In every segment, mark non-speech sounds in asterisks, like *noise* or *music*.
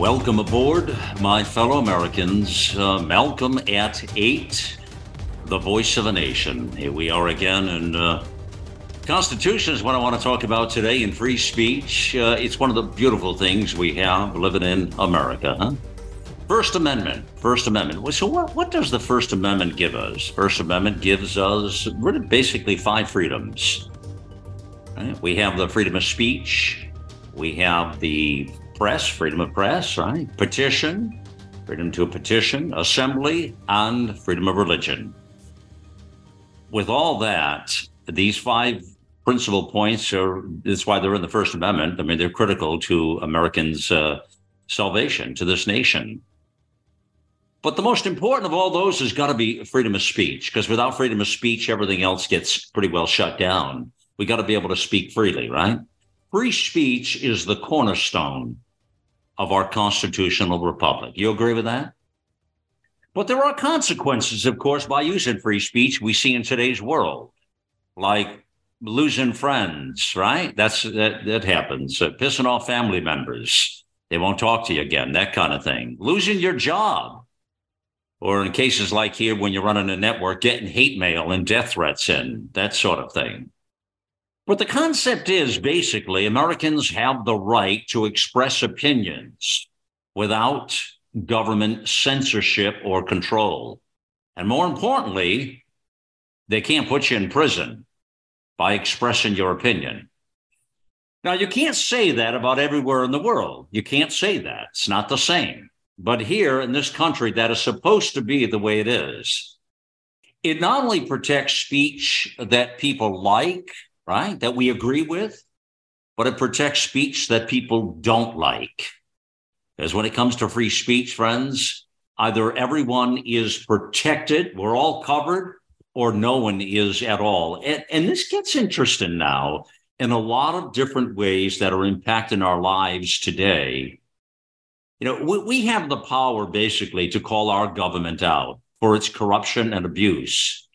Welcome aboard, my fellow Americans. Uh, Malcolm at 8, the voice of a nation. Here we are again, and uh, Constitution is what I want to talk about today in free speech. Uh, it's one of the beautiful things we have living in America, huh? First Amendment. First Amendment. So, what, what does the First Amendment give us? First Amendment gives us really basically five freedoms. Right? We have the freedom of speech. We have the press, freedom of press, right? Petition, freedom to petition, assembly, and freedom of religion. With all that, these five principal points are that's why they're in the First Amendment. I mean, they're critical to Americans' uh, salvation, to this nation. But the most important of all those has got to be freedom of speech, because without freedom of speech, everything else gets pretty well shut down. We got to be able to speak freely, right? Free speech is the cornerstone of our constitutional republic. You agree with that? But there are consequences, of course, by using free speech we see in today's world, like losing friends, right? That's that that happens. Uh, pissing off family members. They won't talk to you again, that kind of thing. Losing your job. Or in cases like here, when you're running a network, getting hate mail and death threats in, that sort of thing. But the concept is basically Americans have the right to express opinions without government censorship or control. And more importantly, they can't put you in prison by expressing your opinion. Now, you can't say that about everywhere in the world. You can't say that. It's not the same. But here in this country, that is supposed to be the way it is. It not only protects speech that people like right? That we agree with, but it protects speech that people don't like. Because when it comes to free speech, friends, either everyone is protected, we're all covered, or no one is at all. And, and this gets interesting now in a lot of different ways that are impacting our lives today. You know, we, we have the power basically to call our government out for its corruption and abuse.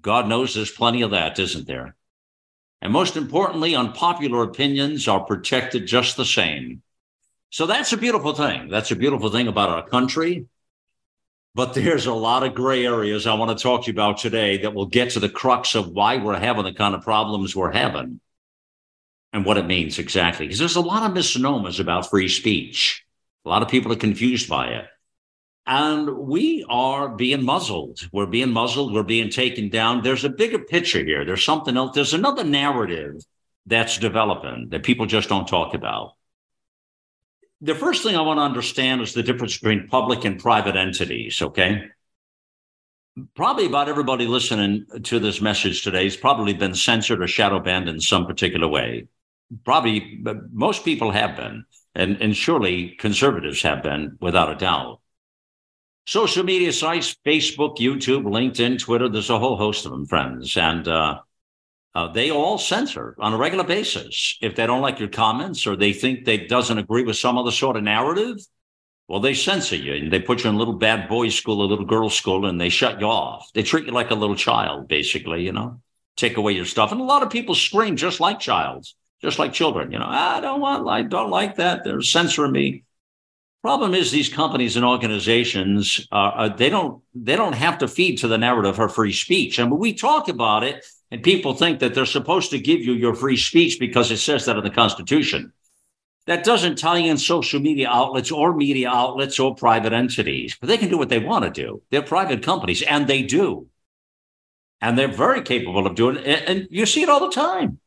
God knows there's plenty of that, isn't there? And most importantly, unpopular opinions are protected just the same. So that's a beautiful thing. That's a beautiful thing about our country. But there's a lot of gray areas I want to talk to you about today that will get to the crux of why we're having the kind of problems we're having and what it means exactly. Because there's a lot of misnomers about free speech. A lot of people are confused by it. And we are being muzzled. We're being muzzled. We're being taken down. There's a bigger picture here. There's something else. There's another narrative that's developing that people just don't talk about. The first thing I want to understand is the difference between public and private entities, okay? Probably about everybody listening to this message today has probably been censored or shadow banned in some particular way. Probably most people have been, and, and surely conservatives have been without a doubt. Social media sites, Facebook, YouTube, LinkedIn, Twitter, there's a whole host of them, friends. And uh, uh, they all censor on a regular basis. If they don't like your comments or they think they doesn't agree with some other sort of narrative, well, they censor you and they put you in a little bad boys school, a little girls school, and they shut you off. They treat you like a little child, basically, you know, take away your stuff. And a lot of people scream just like childs, just like children, you know, I don't want, I don't like that. They're censoring me. Problem is, these companies and organizations uh, uh, they don't they don't have to feed to the narrative of free speech. I mean, we talk about it, and people think that they're supposed to give you your free speech because it says that in the Constitution. That doesn't tie in social media outlets or media outlets or private entities, but they can do what they want to do. They're private companies, and they do, and they're very capable of doing it. And you see it all the time.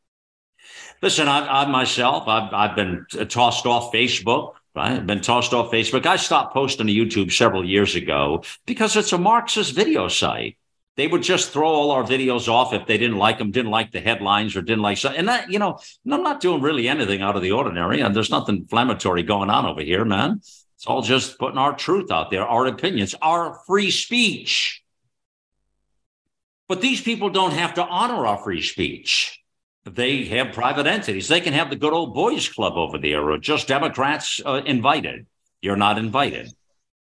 Listen, I, I myself, I've, I've been tossed off Facebook right? Been tossed off Facebook. I stopped posting to YouTube several years ago because it's a Marxist video site. They would just throw all our videos off if they didn't like them, didn't like the headlines, or didn't like something. And that, you know, I'm not doing really anything out of the ordinary, and there's nothing inflammatory going on over here, man. It's all just putting our truth out there, our opinions, our free speech. But these people don't have to honor our free speech. They have private entities. They can have the good old boys club over there or just Democrats uh, invited. You're not invited.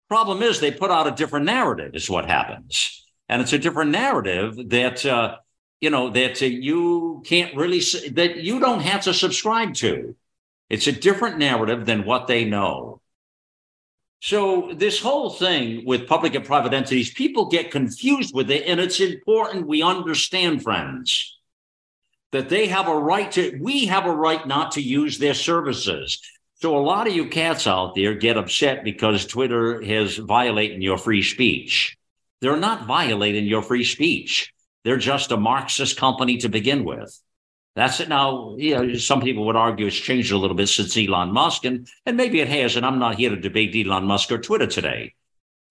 Problem is, they put out a different narrative, is what happens and it's a different narrative that uh, you know that uh, you can't really that you don't have to subscribe to. It's a different narrative than what they know. So this whole thing with public and private entities, people get confused with it, and it's important we understand, friends, that they have a right to. We have a right not to use their services. So a lot of you cats out there get upset because Twitter has violating your free speech. They're not violating your free speech. They're just a Marxist company to begin with. That's it. Now, you know, some people would argue it's changed a little bit since Elon Musk, and, and maybe it has. And I'm not here to debate Elon Musk or Twitter today.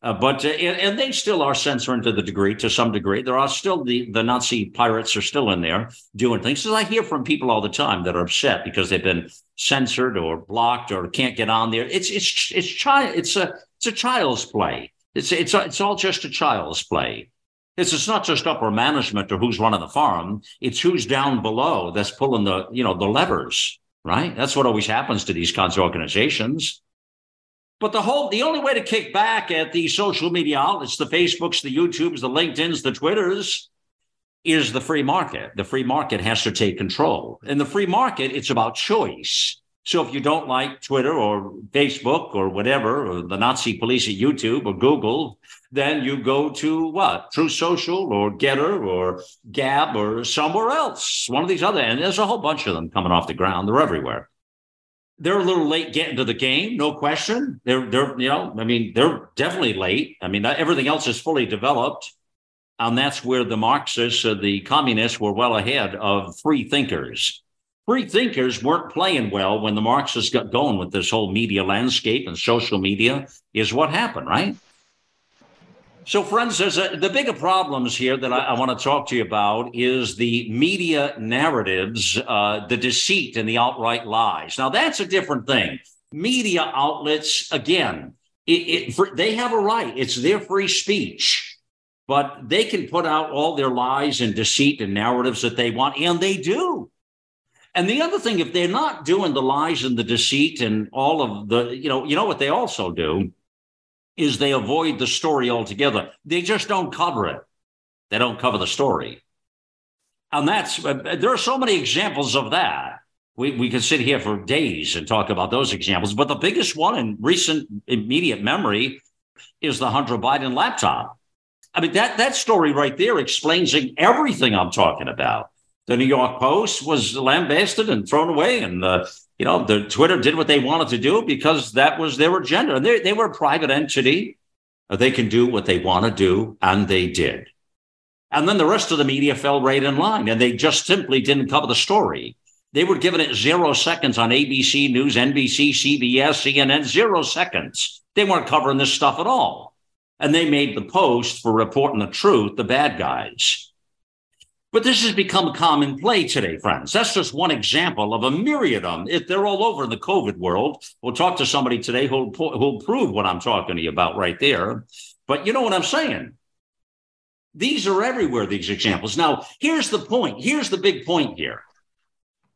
Uh, but uh, and, they still are censoring to the degree, to some degree. There are still the, the Nazi pirates are still in there doing things. So I hear from people all the time that are upset because they've been censored or blocked or can't get on there. It's it's it's child it's a it's a child's play. It's it's it's all just a child's play. It's it's not just upper management or who's running the farm. It's who's down below that's pulling the you know the levers. Right. That's what always happens to these kinds of organizations. But the whole the only way to kick back at the social media outlets, the Facebooks, the YouTubes, the LinkedIn's, the Twitters, is the free market. The free market has to take control. In the free market, it's about choice. So if you don't like Twitter or Facebook or whatever, or the Nazi police at YouTube or Google, then you go to what? Truth Social or Gettr or Gab or somewhere else, one of these other. And there's a whole bunch of them coming off the ground. They're everywhere. They're a little late getting to the game, no question. They're, they're, you know, I mean, they're definitely late. I mean, everything else is fully developed. And that's where the Marxists, uh, the communists were well ahead of free thinkers free thinkers weren't playing well when the Marxists got going with this whole media landscape and social media, is what happened, right? So, friends, there's a, the bigger problems here that I, I want to talk to you about is the media narratives, uh, the deceit and the outright lies. Now, that's a different thing. Media outlets, again, it, it, for, they have a right. It's their free speech, but they can put out all their lies and deceit and narratives that they want, and they do. And the other thing, if they're not doing the lies and the deceit and all of the, you know, you know what they also do is they avoid the story altogether. They just don't cover it. They don't cover the story. And that's, uh, there are so many examples of that. We, we could sit here for days and talk about those examples. But the biggest one in recent immediate memory is the Hunter Biden laptop. I mean, that, that story right there explains everything I'm talking about the New York Post was lambasted and thrown away, and uh, you know the Twitter did what they wanted to do because that was their agenda. And they they were a private entity; they can do what they want to do, and they did. And then the rest of the media fell right in line, and they just simply didn't cover the story. They were giving it zero seconds on ABC News, NBC, CBS, CNN, zero seconds. They weren't covering this stuff at all. And they made the post for reporting the truth, the bad guys. But this has become common play today, friends. That's just one example of a myriad of them. If they're all over in the COVID world, we'll talk to somebody today who'll, who'll prove what I'm talking to you about right there. But you know what I'm saying? These are everywhere, these examples. Now, here's the point. Here's the big point here.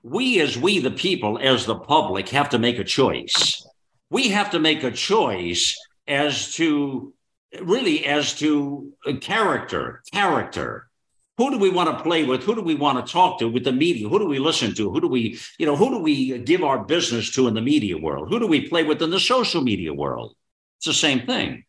We, as we, the people, as the public, have to make a choice. We have to make a choice as to really as to character, character who do we want to play with? Who do we want to talk to with the media? Who do we listen to? Who do we, you know, who do we give our business to in the media world? Who do we play with in the social media world? It's the same thing.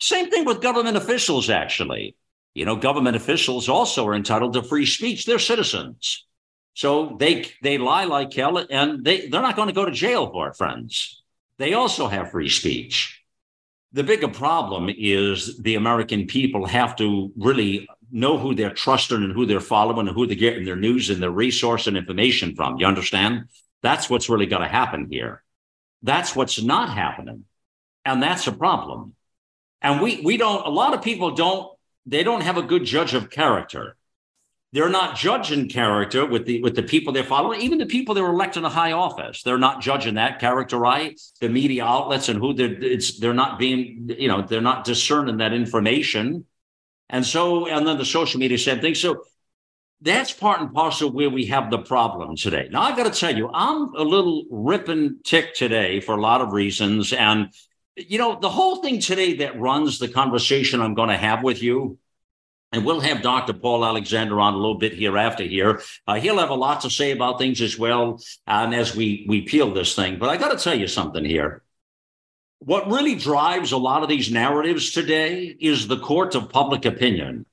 Same thing with government officials, actually. You know, government officials also are entitled to free speech. They're citizens. So they they lie like hell and they, they're not going to go to jail for it, friends. They also have free speech. The bigger problem is the American people have to really know who they're trusting and who they're following and who they're getting their news and their resource and information from. You understand? That's what's really going to happen here. That's what's not happening. And that's a problem. And we we don't, a lot of people don't they don't have a good judge of character. They're not judging character with the with the people they're following, even the people they're electing to high office. They're not judging that character right. The media outlets and who they're it's they're not being, you know, they're not discerning that information. And so, and then the social media same thing. So that's part and parcel where we have the problem today. Now, I got to tell you, I'm a little ripping tick today for a lot of reasons. And, you know, the whole thing today that runs the conversation I'm going to have with you, and we'll have Dr. Paul Alexander on a little bit hereafter here. Uh, he'll have a lot to say about things as well. And as we, we peel this thing, but I got to tell you something here. What really drives a lot of these narratives today is the court of public opinion.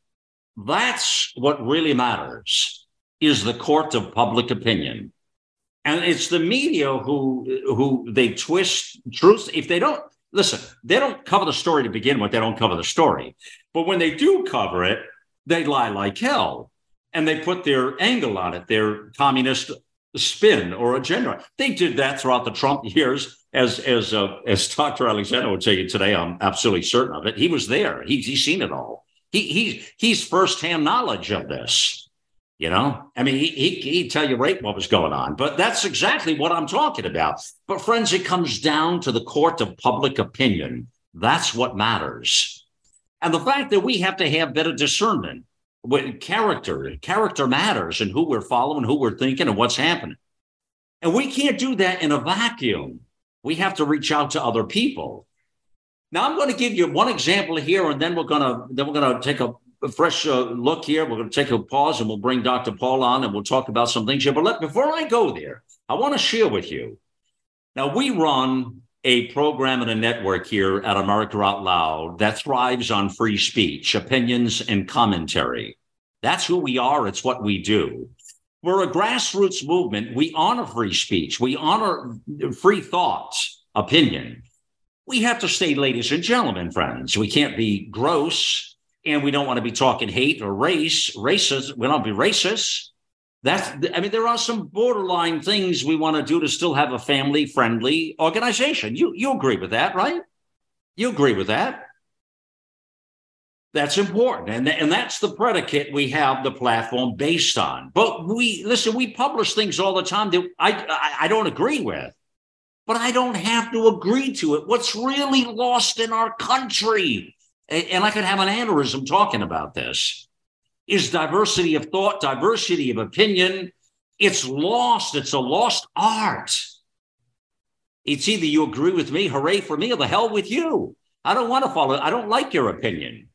That's what really matters is the court of public opinion. And it's the media who who they twist truth. If they don't listen, they don't cover the story to begin with, they don't cover the story. But when they do cover it, they lie like hell. And they put their angle on it, their communist spin or agenda. They did that throughout the Trump years, as as uh, as Dr. Alexander would tell you today. I'm absolutely certain of it. He was there. He, he's seen it all. He, he, he's firsthand knowledge of this. You know, I mean, he, he, he'd tell you right what was going on, but that's exactly what I'm talking about. But, friends, it comes down to the court of public opinion. That's what matters. And the fact that we have to have better discernment with character, character matters and who we're following, who we're thinking, and what's happening. And we can't do that in a vacuum. We have to reach out to other people. Now I'm going to give you one example here, and then we're going to then we're going to take a, fresh uh, look here. We're going to take a pause, and we'll bring Dr. Paul on, and we'll talk about some things here. But let, before I go there, I want to share with you. Now we run a program and a network here at America Out Loud that thrives on free speech, opinions, and commentary. That's who we are. It's what we do. We're a grassroots movement. We honor free speech. We honor free thought, opinion we have to stay, ladies and gentlemen, friends. We can't be gross and we don't want to be talking hate or race, racist. We don't be racist. That's, I mean, there are some borderline things we want to do to still have a family friendly organization. You, you agree with that, right? You agree with that? That's important. And, and that's the predicate we have the platform based on. But we, listen, we publish things all the time that I, I, I don't agree with but I don't have to agree to it. What's really lost in our country, and I could have an aneurysm talking about this, is diversity of thought, diversity of opinion. It's lost. It's a lost art. It's either you agree with me, hooray for me, or the hell with you. I don't want to follow. I don't like your opinion.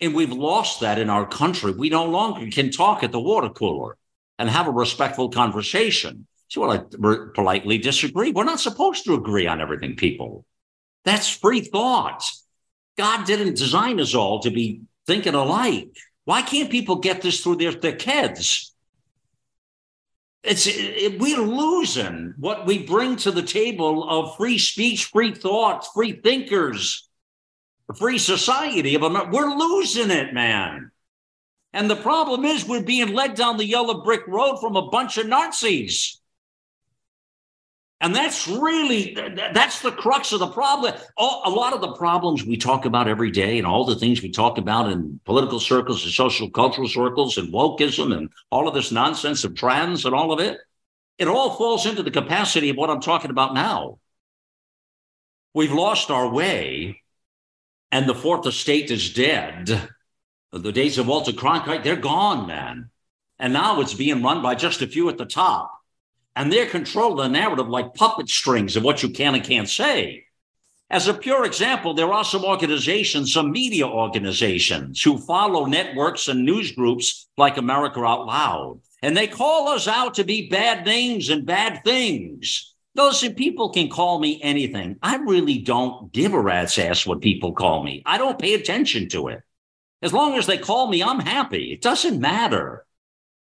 And we've lost that in our country. We no longer can talk at the water cooler and have a respectful conversation. So, well, I politely disagree. We're not supposed to agree on everything, people. That's free thought. God didn't design us all to be thinking alike. Why can't people get this through their thick heads? It's it, we're losing what we bring to the table of free speech, free thought, free thinkers, free society of America. We're losing it, man. And the problem is we're being led down the yellow brick road from a bunch of Nazis. And that's really that's the crux of the problem. A lot of the problems we talk about every day, and all the things we talk about in political circles and social cultural circles, and wokeism, and all of this nonsense of trans and all of it, it all falls into the capacity of what I'm talking about now. We've lost our way, and the fourth estate is dead. The days of Walter Cronkite, they're gone, man. And now it's being run by just a few at the top and they're controlling the narrative like puppet strings of what you can and can't say. As a pure example, there are some organizations, some media organizations who follow networks and news groups like America Out Loud, and they call us out to be bad names and bad things. Listen, people can call me anything. I really don't give a rat's ass what people call me. I don't pay attention to it. As long as they call me, I'm happy. It doesn't matter.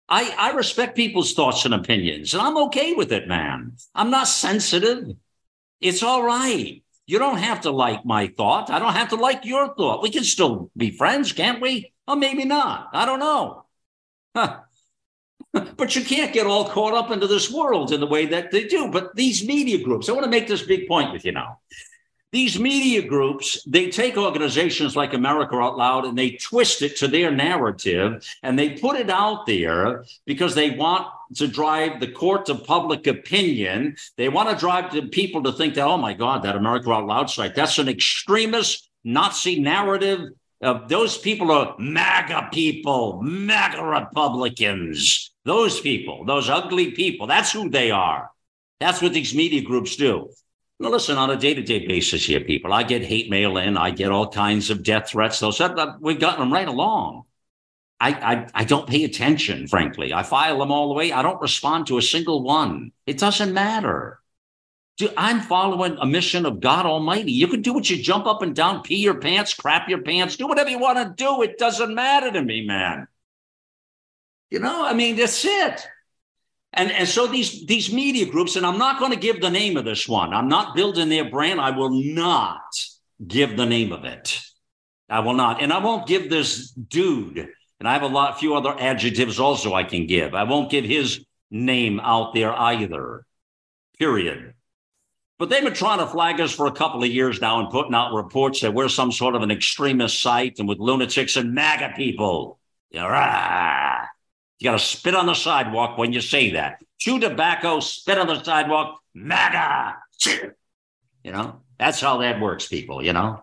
I, I respect people's thoughts and opinions, and I'm okay with it, man. I'm not sensitive. It's all right. You don't have to like my thought. I don't have to like your thought. We can still be friends, can't we? Or maybe not. I don't know. Huh. *laughs* but you can't get all caught up into this world in the way that they do. But these media groups, I want to make this big point with you now. These media groups, they take organizations like America Out Loud and they twist it to their narrative and they put it out there because they want to drive the court of public opinion. They want to drive the people to think that, oh my God, that America Out Loud site, that's an extremist Nazi narrative. Uh, those people are MAGA people, MAGA Republicans. Those people, those ugly people, that's who they are. That's what these media groups do. Now, listen, on a day to day basis here, people, I get hate mail in, I get all kinds of death threats. Those we've gotten them right along. I, I, I don't pay attention, frankly. I file them all the way. I don't respond to a single one. It doesn't matter. Dude, I'm following a mission of God Almighty. You can do what you jump up and down, pee your pants, crap your pants, do whatever you want to do. It doesn't matter to me, man. You know, I mean, that's it. And, and so these, these media groups, and I'm not going to give the name of this one. I'm not building their brand. I will not give the name of it. I will not. And I won't give this dude, and I have a lot, few other adjectives also I can give. I won't give his name out there either, period. But they've been trying to flag us for a couple of years now and putting out reports that we're some sort of an extremist site and with lunatics and MAGA people. Yeah, you got to spit on the sidewalk when you say that. Chew tobacco, spit on the sidewalk, MAGA. You know, that's how that works, people, you know?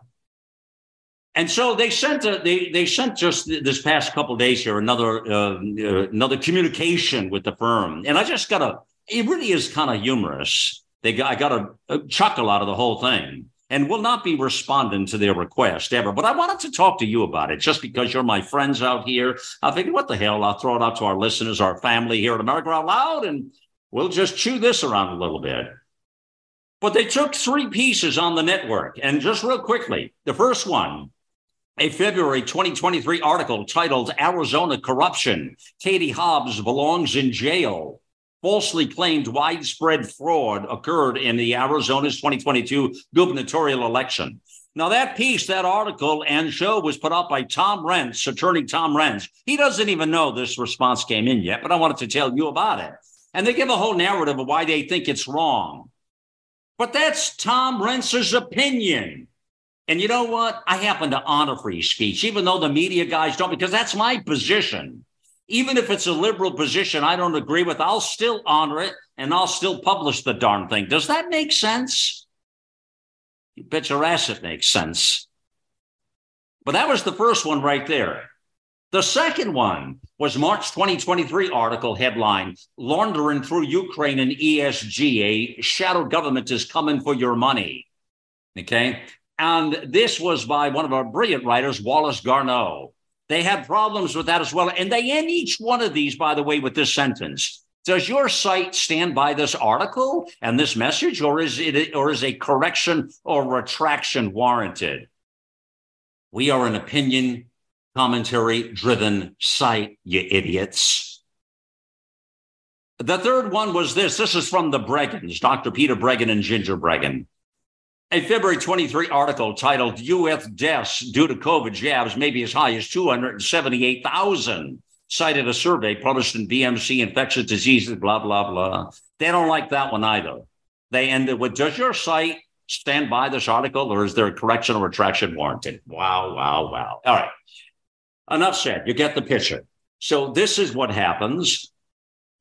And so they sent a, they they sent just this past couple days here another uh, uh, another communication with the firm, and I just got a it really is kind of humorous. They got I got a, a chuckle out of the whole thing and will not be responding to their request ever. But I wanted to talk to you about it just because you're my friends out here. I figured, what the hell? I'll throw it out to our listeners, our family here at America Out Loud, and we'll just chew this around a little bit. But they took three pieces on the network. And just real quickly, the first one, a February 2023 article titled Arizona Corruption Katie Hobbs Belongs in Jail falsely claimed widespread fraud occurred in the Arizona's 2022 gubernatorial election. Now, that piece, that article and show was put out by Tom Renz, attorney Tom Renz. He doesn't even know this response came in yet, but I wanted to tell you about it. And they give a whole narrative of why they think it's wrong. But that's Tom Renz's opinion. And you know what? I happen to honor free speech, even though the media guys don't, because that's my position even if it's a liberal position I don't agree with, I'll still honor it and I'll still publish the darn thing. Does that make sense? You bet your ass it makes sense. But that was the first one right there. The second one was March 2023 article headline Laundering through Ukraine and ESG, a shadow government is coming for your money. Okay. And this was by one of our brilliant writers, Wallace Garneau. They have problems with that as well. And they end each one of these, by the way, with this sentence. Does your site stand by this article and this message, or is it or is a correction or retraction warranted? We are an opinion commentary driven site, you idiots. The third one was this. This is from the Breggins, Dr. Peter Breggin and Ginger Breggin. A February 23 article titled U.S. deaths due to COVID jabs may be as high as 278,000 cited a survey published in BMC Infectious Diseases, blah, blah, blah. They don't like that one either. They ended with Does your site stand by this article or is there a correction or retraction warranted? Wow, wow, wow. All right. Enough said. You get the picture. So, this is what happens.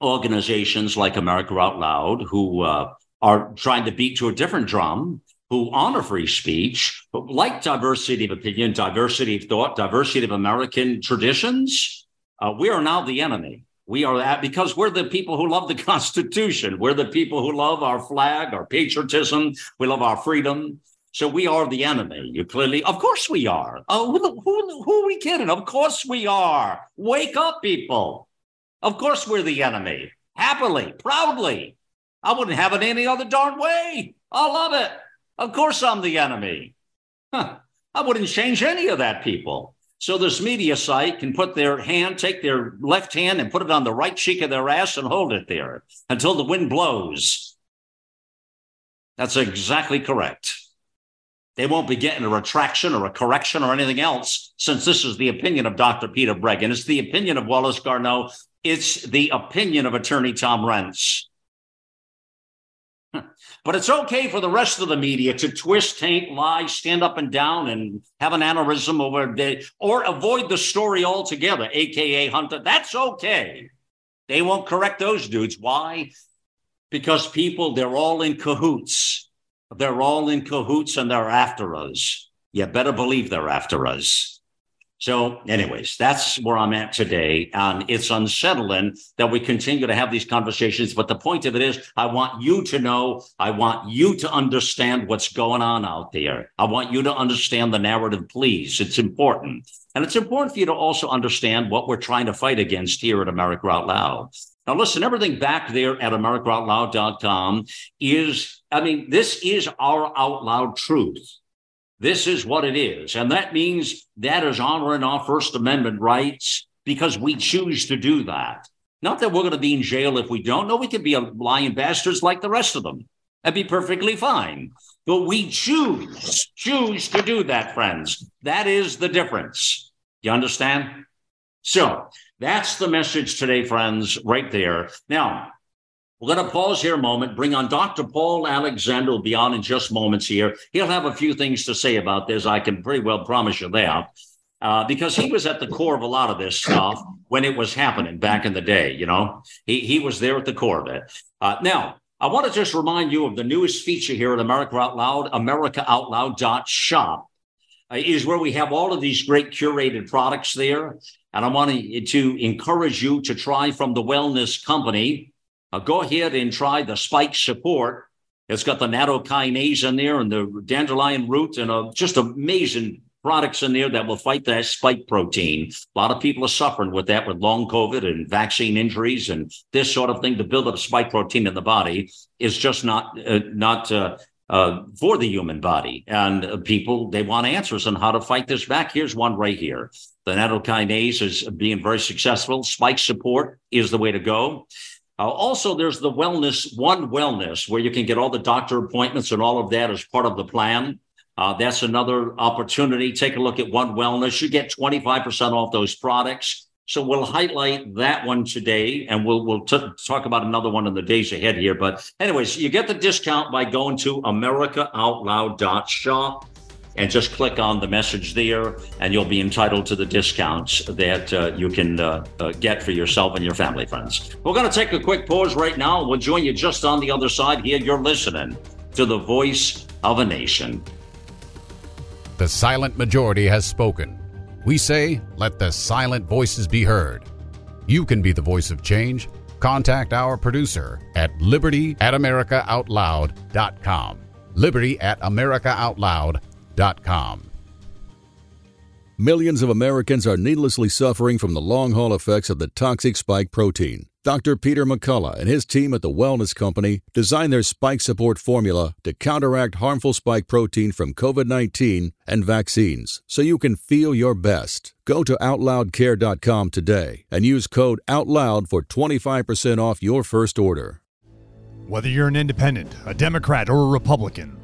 Organizations like America Out Loud, who uh, are trying to beat to a different drum, who honor free speech, but like diversity of opinion, diversity of thought, diversity of American traditions, uh, we are now the enemy. We are that because we're the people who love the *laughs* Constitution. We're the people who love our flag, our patriotism. We love our freedom. So we are the enemy. You clearly, of course, we are. Oh, who, who, who are we kidding? Of course we are. Wake up, people. Of course we're the enemy. Happily, proudly. I wouldn't have it any other darn way. I love it. Of course, I'm the enemy. Huh. I wouldn't change any of that, people. So this media site can put their hand, take their left hand and put it on the right cheek of their ass and hold it there until the wind blows. That's exactly correct. They won't be getting a retraction or a correction or anything else, since this is the opinion of Dr. Peter Breggin. It's the opinion of Wallace Garneau. It's the opinion of attorney Tom Renz. But it's okay for the rest of the media to twist, taint, lie, stand up and down, and have an aneurysm over the, or avoid the story altogether, aka Hunter. That's okay. They won't correct those dudes. Why? Because people, they're all in cahoots. They're all in cahoots and they're after us. You better believe they're after us. So, anyways, that's where I'm at today. And it's unsettling that we continue to have these conversations. But the point of it is, I want you to know, I want you to understand what's going on out there. I want you to understand the narrative, please. It's important. And it's important for you to also understand what we're trying to fight against here at America Out Loud. Now, listen, everything back there at AmericaOutloud.com is, I mean, this is our out loud truth. This is what it is. And that means that is honoring our First Amendment rights because we choose to do that. Not that we're going to be in jail if we don't. No, we can be lying bastards like the rest of them. That'd be perfectly fine. But we choose, choose to do that, friends. That is the difference. You understand? So that's the message today, friends, right there. Now, we're going to pause here a moment, bring on Dr. Paul Alexander, will be on in just moments here. He'll have a few things to say about this. I can pretty well promise you that. Uh, because he was at the core of a lot of this stuff when it was happening back in the day. You know, he, he was there at the core of it. Uh, now, I want to just remind you of the newest feature here at America Out Loud, AmericaOutloud.shop uh, is where we have all of these great curated products there. And I want to encourage you to try from the Wellness Company uh, go ahead and try the spike support. It's got the nattokinase in there and the dandelion root and uh, just amazing products in there that will fight that spike protein. A lot of people are suffering with that with long COVID and vaccine injuries and this sort of thing. To build up spike protein in the body is just not uh, not uh, uh, for the human body. And uh, people they want answers on how to fight this back. Here's one right here. The nattokinase is being very successful. Spike support is the way to go. Uh, also, there's the Wellness One Wellness, where you can get all the doctor appointments and all of that as part of the plan. Uh, that's another opportunity. Take a look at One Wellness. You get 25% off those products. So we'll highlight that one today, and we'll we'll t- talk about another one in the days ahead here. But anyways, you get the discount by going to AmericaOutloud.shop and just click on the message there, and you'll be entitled to the discounts that uh, you can uh, uh, get for yourself and your family friends. We're going to take a quick pause right now. We'll join you just on the other side here. You're listening to the voice of a nation. The silent majority has spoken. We say, let the silent voices be heard. You can be the voice of change. Contact our producer at liberty at americaoutloud.com. Liberty at americaoutloud.com Millions of Americans are needlessly suffering from the long haul effects of the toxic spike protein. Dr. Peter McCullough and his team at the Wellness Company designed their spike support formula to counteract harmful spike protein from COVID 19 and vaccines so you can feel your best. Go to OutLoudCare.com today and use code OUTLOUD for 25% off your first order. Whether you're an independent, a Democrat, or a Republican,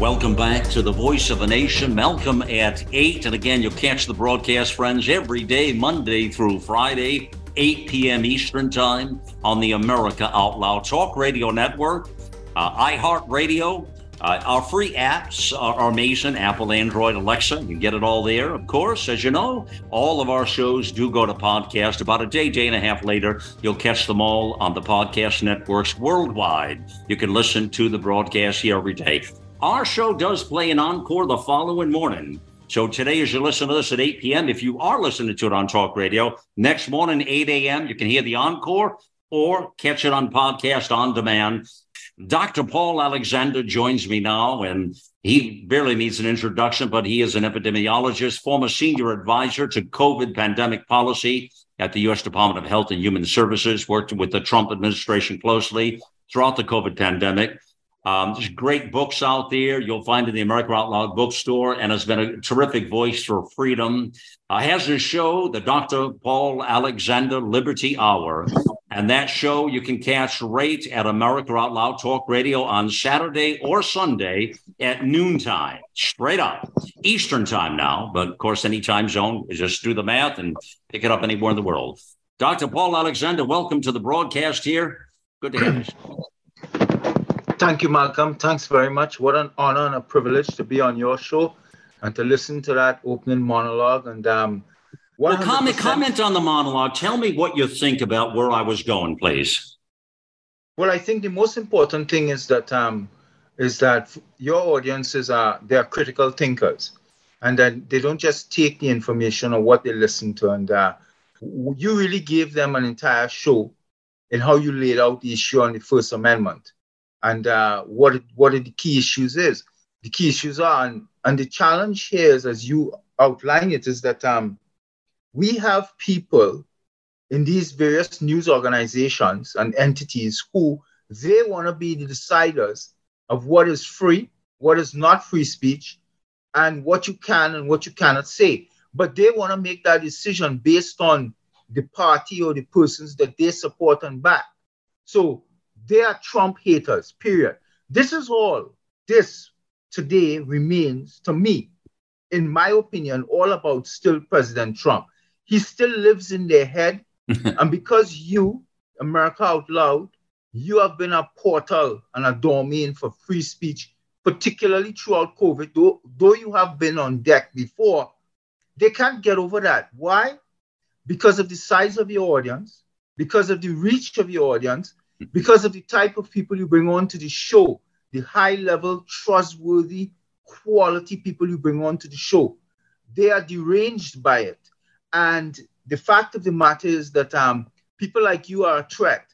Welcome back to the Voice of a Nation. Malcolm at 8. And again, you'll catch the broadcast, friends, every day, Monday through Friday, 8 p.m. Eastern Time on the America Out Loud Talk Radio Network, uh, iHeartRadio. Uh, our free apps are amazing Apple, Android, Alexa. You can get it all there. Of course, as you know, all of our shows do go to podcast. About a day, day and a half later, you'll catch them all on the podcast networks worldwide. You can listen to the broadcast here every day. Our show does play an encore the following morning. So today, as you listen to this at 8 p.m., if you are listening to it on talk radio, next morning, 8 a.m., you can hear the encore or catch it on podcast on demand. Dr. Paul Alexander joins me now, and he barely needs an introduction, but he is an epidemiologist, former senior advisor to COVID pandemic policy at the U.S. Department of Health and Human Services, worked with the Trump administration closely throughout the COVID pandemic. Um, there's great books out there. You'll find in the America Out Loud bookstore, and has been a terrific voice for freedom. Uh, has a show, the Dr. Paul Alexander Liberty Hour. And that show you can catch right at America Out Loud Talk Radio on Saturday or Sunday at noontime, straight up Eastern time now. But of course, any time zone, just do the math and pick it up anywhere in the world. Dr. Paul Alexander, welcome to the broadcast here. Good to have you. Thank you, Malcolm. Thanks very much. What an honor and a privilege to be on your show and to listen to that opening monologue. And um, well, comment comment on the monologue. Tell me what you think about where I was going, please. Well, I think the most important thing is that um, is that your audiences are they are critical thinkers, and that they don't just take the information or what they listen to, and uh, you really gave them an entire show in how you laid out the issue on the First Amendment and uh, what what are the key issues is. The key issues are, and, and the challenge here is, as you outline it, is that um, we have people in these various news organizations and entities who they want to be the deciders of what is free, what is not free speech, and what you can and what you cannot say. But they want to make that decision based on the party or the persons that they support and back. So they are Trump haters, period. This is all. This today remains, to me, in my opinion, all about still President Trump. He still lives in their head. *laughs* and because you, America Out Loud, you have been a portal and a domain for free speech, particularly throughout COVID, though, though you have been on deck before, they can't get over that. Why? Because of the size of your audience, because of the reach of your audience, because of the type of people you bring on to the show, the high level, trustworthy, quality people you bring on to the show. They are deranged by it. And the fact of the matter is that um, people like you are a threat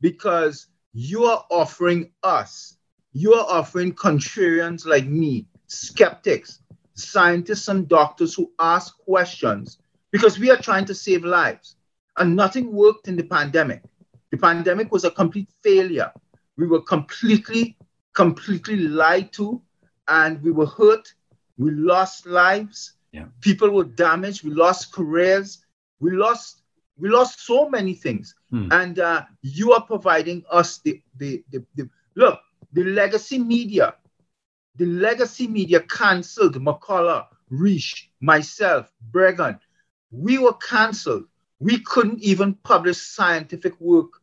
because you are offering us, you are offering contrarians like me, skeptics, scientists, and doctors who ask questions because we are trying to save lives. And nothing worked in the pandemic. The pandemic was a complete failure. We were completely, completely lied to, and we were hurt. We lost lives. Yeah. People were damaged. We lost careers. We lost we lost so many things. Hmm. And uh, you are providing us the, the, the, the look, the legacy media, the legacy media canceled McCullough, Risch, myself, Breggin. We were canceled we couldn't even publish scientific work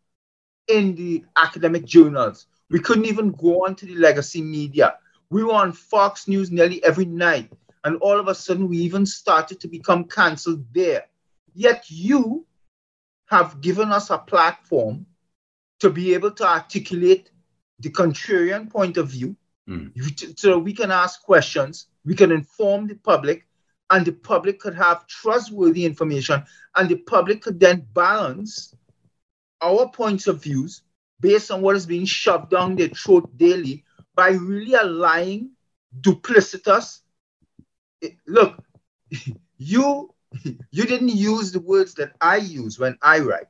in the academic journals. We couldn't even go on to the legacy media. We were on Fox News nearly every night. And all of a sudden, we even started to become canceled there. Yet you have given us a platform to be able to articulate the contrarian point of view mm. so we can ask questions, we can inform the public, and the public could have trustworthy information, and the public could then balance our points of views based on what is being shoved down their throat daily by really lying, duplicitous. Eh, look, *laughs* you *laughs* you didn't use the words that I use when I write.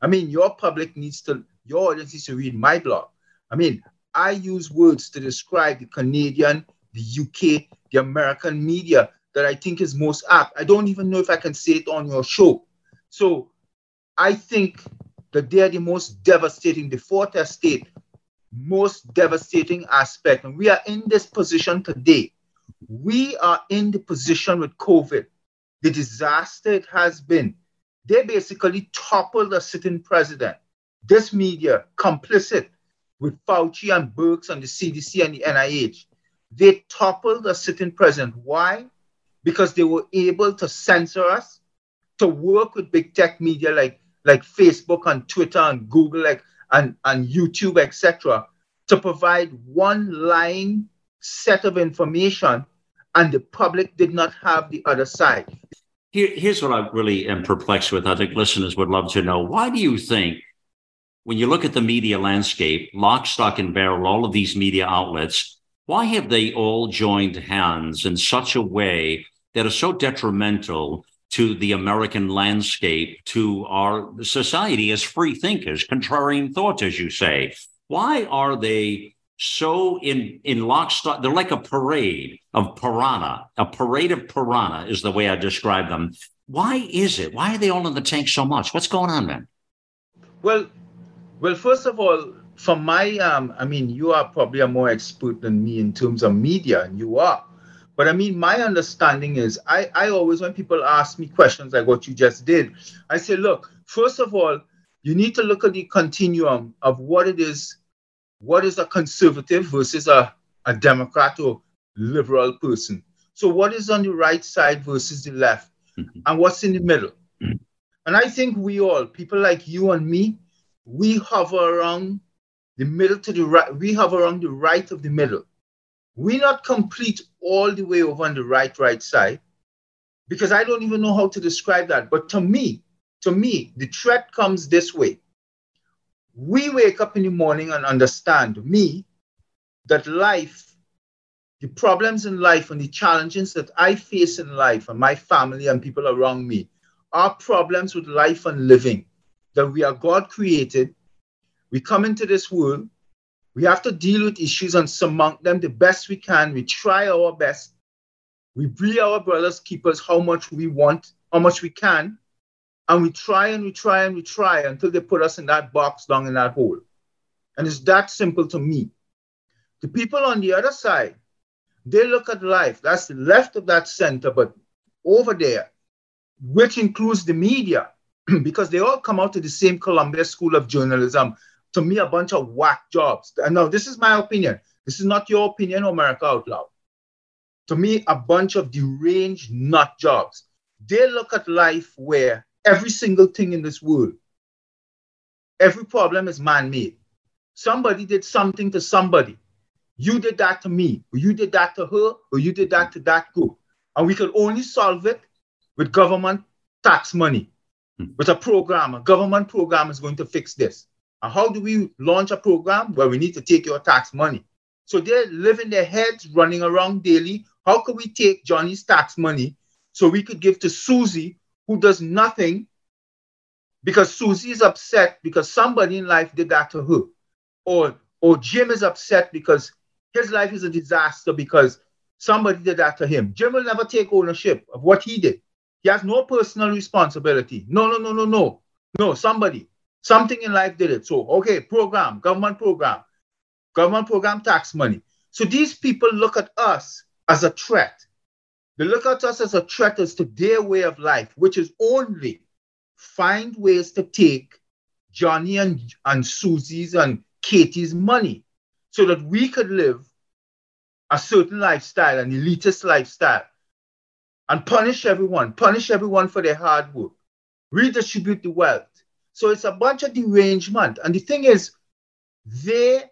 I mean, your public needs to, your audience needs to read my blog. I mean, I use words to describe the Canadian, the UK, the American media that I think is most apt. I don't even know if I can say it on your show. So I think that they are the most devastating, the fourth estate, most devastating aspect. And we are in this position today. We are in the position with COVID, the disaster it has been. They basically toppled a sitting president. This media, complicit with Fauci and Birx and the CDC and the NIH, they toppled a sitting president. Why? Because they were able to censor us, to work with big tech media like, like Facebook and Twitter and Google like, and, and YouTube, etc., to provide one line set of information, and the public did not have the other side. Here, here's what I really am perplexed with. I think listeners would love to know. Why do you think, when you look at the media landscape, lock, stock, and barrel, all of these media outlets, why have they all joined hands in such a way that is so detrimental to the American landscape, to our society as free thinkers, contrarian thoughts, as you say. Why are they so in in lockstep? They're like a parade of piranha. A parade of piranha is the way I describe them. Why is it? Why are they all in the tank so much? What's going on, man? Well, well, first of all, from my um, I mean, you are probably a more expert than me in terms of media, and you are. But I mean, my understanding is I, I always, when people ask me questions like what you just did, I say, look, first of all, you need to look at the continuum of what it is, what is a conservative versus a, a Democrat or liberal person. So what is on the right side versus the left, mm-hmm. and what's in the middle. Mm-hmm. And I think we all, people like you and me, we hover around the middle to the right, we hover around the right of the middle. We not complete all the way over on the right, right side, because I don't even know how to describe that. But to me, to me, the threat comes this way. We wake up in the morning and understand, me, that life, the problems in life and the challenges that I face in life and my family and people around me are problems with life and living, that we are God created. We come into this world we have to deal with issues and surmount them the best we can. We try our best. We be our brothers keepers how much we want, how much we can. And we try and we try and we try until they put us in that box down in that hole. And it's that simple to me. The people on the other side, they look at life. That's the left of that center, but over there, which includes the media, *clears throat* because they all come out of the same Columbia School of Journalism to me a bunch of whack jobs. And now this is my opinion. This is not your opinion, America Out Loud. To me, a bunch of deranged nut jobs. They look at life where every single thing in this world, every problem is man-made. Somebody did something to somebody. You did that to me, or you did that to her, or you did that to that group. And we could only solve it with government tax money, hmm. with a program. A government program is going to fix this. And how do we launch a program where we need to take your tax money? So they're living their heads running around daily. How could we take Johnny's tax money so we could give to Susie, who does nothing because Susie is upset because somebody in life did that to her? Or, or Jim is upset because his life is a disaster because somebody did that to him. Jim will never take ownership of what he did. He has no personal responsibility. No, no, no, no, no. No, somebody. Something in life did it. So, okay, program, government program, government program tax money. So these people look at us as a threat. They look at us as a threat as to their way of life, which is only find ways to take Johnny and, and Susie's and Katie's money so that we could live a certain lifestyle, an elitist lifestyle, and punish everyone, punish everyone for their hard work, redistribute the wealth, so it's a bunch of derangement. And the thing is, they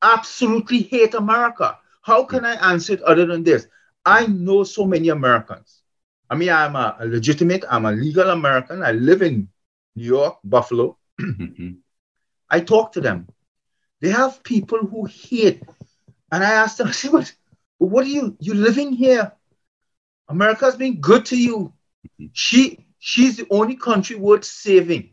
absolutely hate America. How can I answer it other than this? I know so many Americans. I mean, I'm a, a legitimate, I'm a legal American. I live in New York, Buffalo. *clears throat* I talk to them. They have people who hate. And I ask them, I say, what, what are you, You're living here? America's been good to you. Mm-hmm. She, she's the only country worth saving.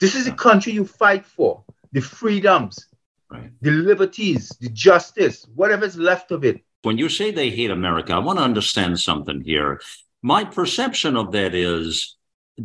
This is a country you fight for the freedoms, right. the liberties, the justice, whatever's left of it. When you say they hate America, I want to understand something here. My perception of that is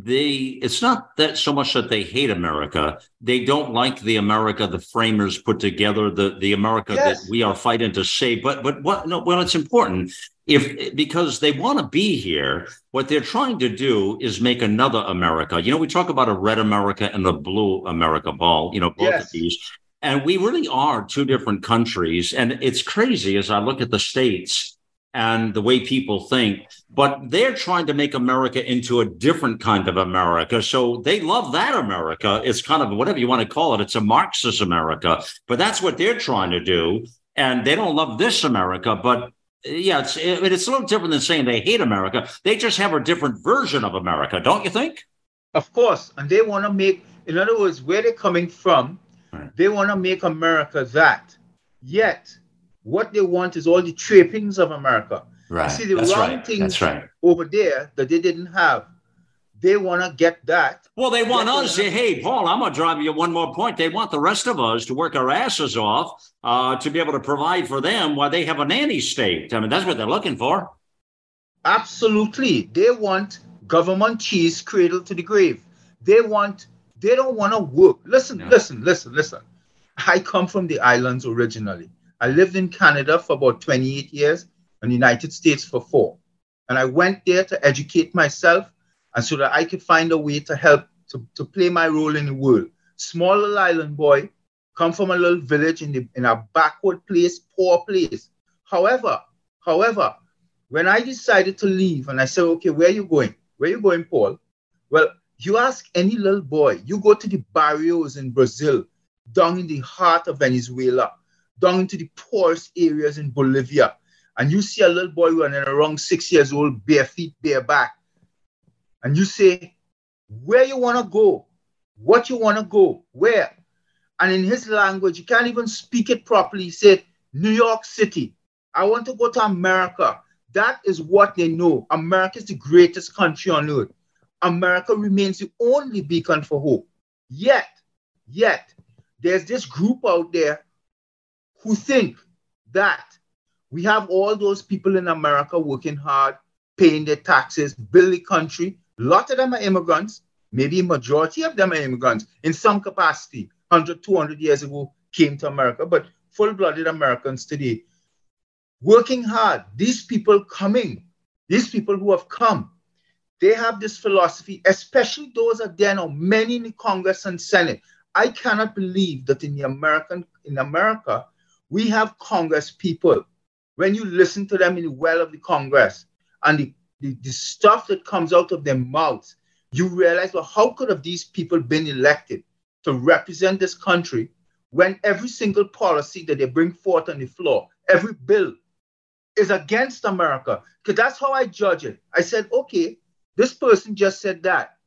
they it's not that so much that they hate America. They don't like the America the framers put together, the the America yes. that we are fighting to save. But but what no well it's important if because they want to be here what they're trying to do is make another america you know we talk about a red america and a blue america ball you know both yes. of these and we really are two different countries and it's crazy as i look at the states and the way people think but they're trying to make america into a different kind of america so they love that america it's kind of whatever you want to call it it's a marxist america but that's what they're trying to do and they don't love this america but yeah, it's it, it's a little different than saying they hate America. They just have a different version of America, don't you think? Of course, and they want to make, in other words, where they're coming from, right. they want to make America that. Yet, what they want is all the trappings of America. Right. You see, the That's wrong right. things right. over there that they didn't have. they want to get that. Well, they want us. Say, hey, Paul, I'm going to drive you one more point. They want the rest of us to work our asses off uh, to be able to provide for them while they have a nanny state. I mean, that's what they're looking for. Absolutely. They want government cheese cradle to the grave. They want, they don't want to work. Listen, no. listen, listen, listen. I come from the islands originally. I lived in Canada for about 28 years and the United States for four. And I went there to educate myself and so that I could find a way to help to, to play my role in the world. Small little island boy, come from a little village in, the, in a backward place, poor place. However, however, when I decided to leave and I said, okay, where are you going? Where are you going, Paul? Well, you ask any little boy, you go to the barrios in Brazil, down in the heart of Venezuela, down into the poorest areas in Bolivia, and you see a little boy running around six years old, bare feet, bare back, and you say where you want to go, what you want to go, where. And in his language, you can't even speak it properly. He said, New York City. I want to go to America. That is what they know. America is the greatest country on earth. America remains the only beacon for hope. Yet, yet, there's this group out there who think that we have all those people in America working hard, paying their taxes, build the country, a lot of them are immigrants. Maybe a majority of them are immigrants in some capacity. 100, 200 years ago came to America, but full-blooded Americans today. Working hard. These people coming, these people who have come, they have this philosophy, especially those are there now, many in the Congress and Senate. I cannot believe that in the American, in America, we have Congress people. When you listen to them in the well of the Congress and the the, the stuff that comes out of their mouths, you realize, well, how could have these people been elected to represent this country when every single policy that they bring forth on the floor, every bill is against America? Because that's how I judge it. I said, okay, this person just said that.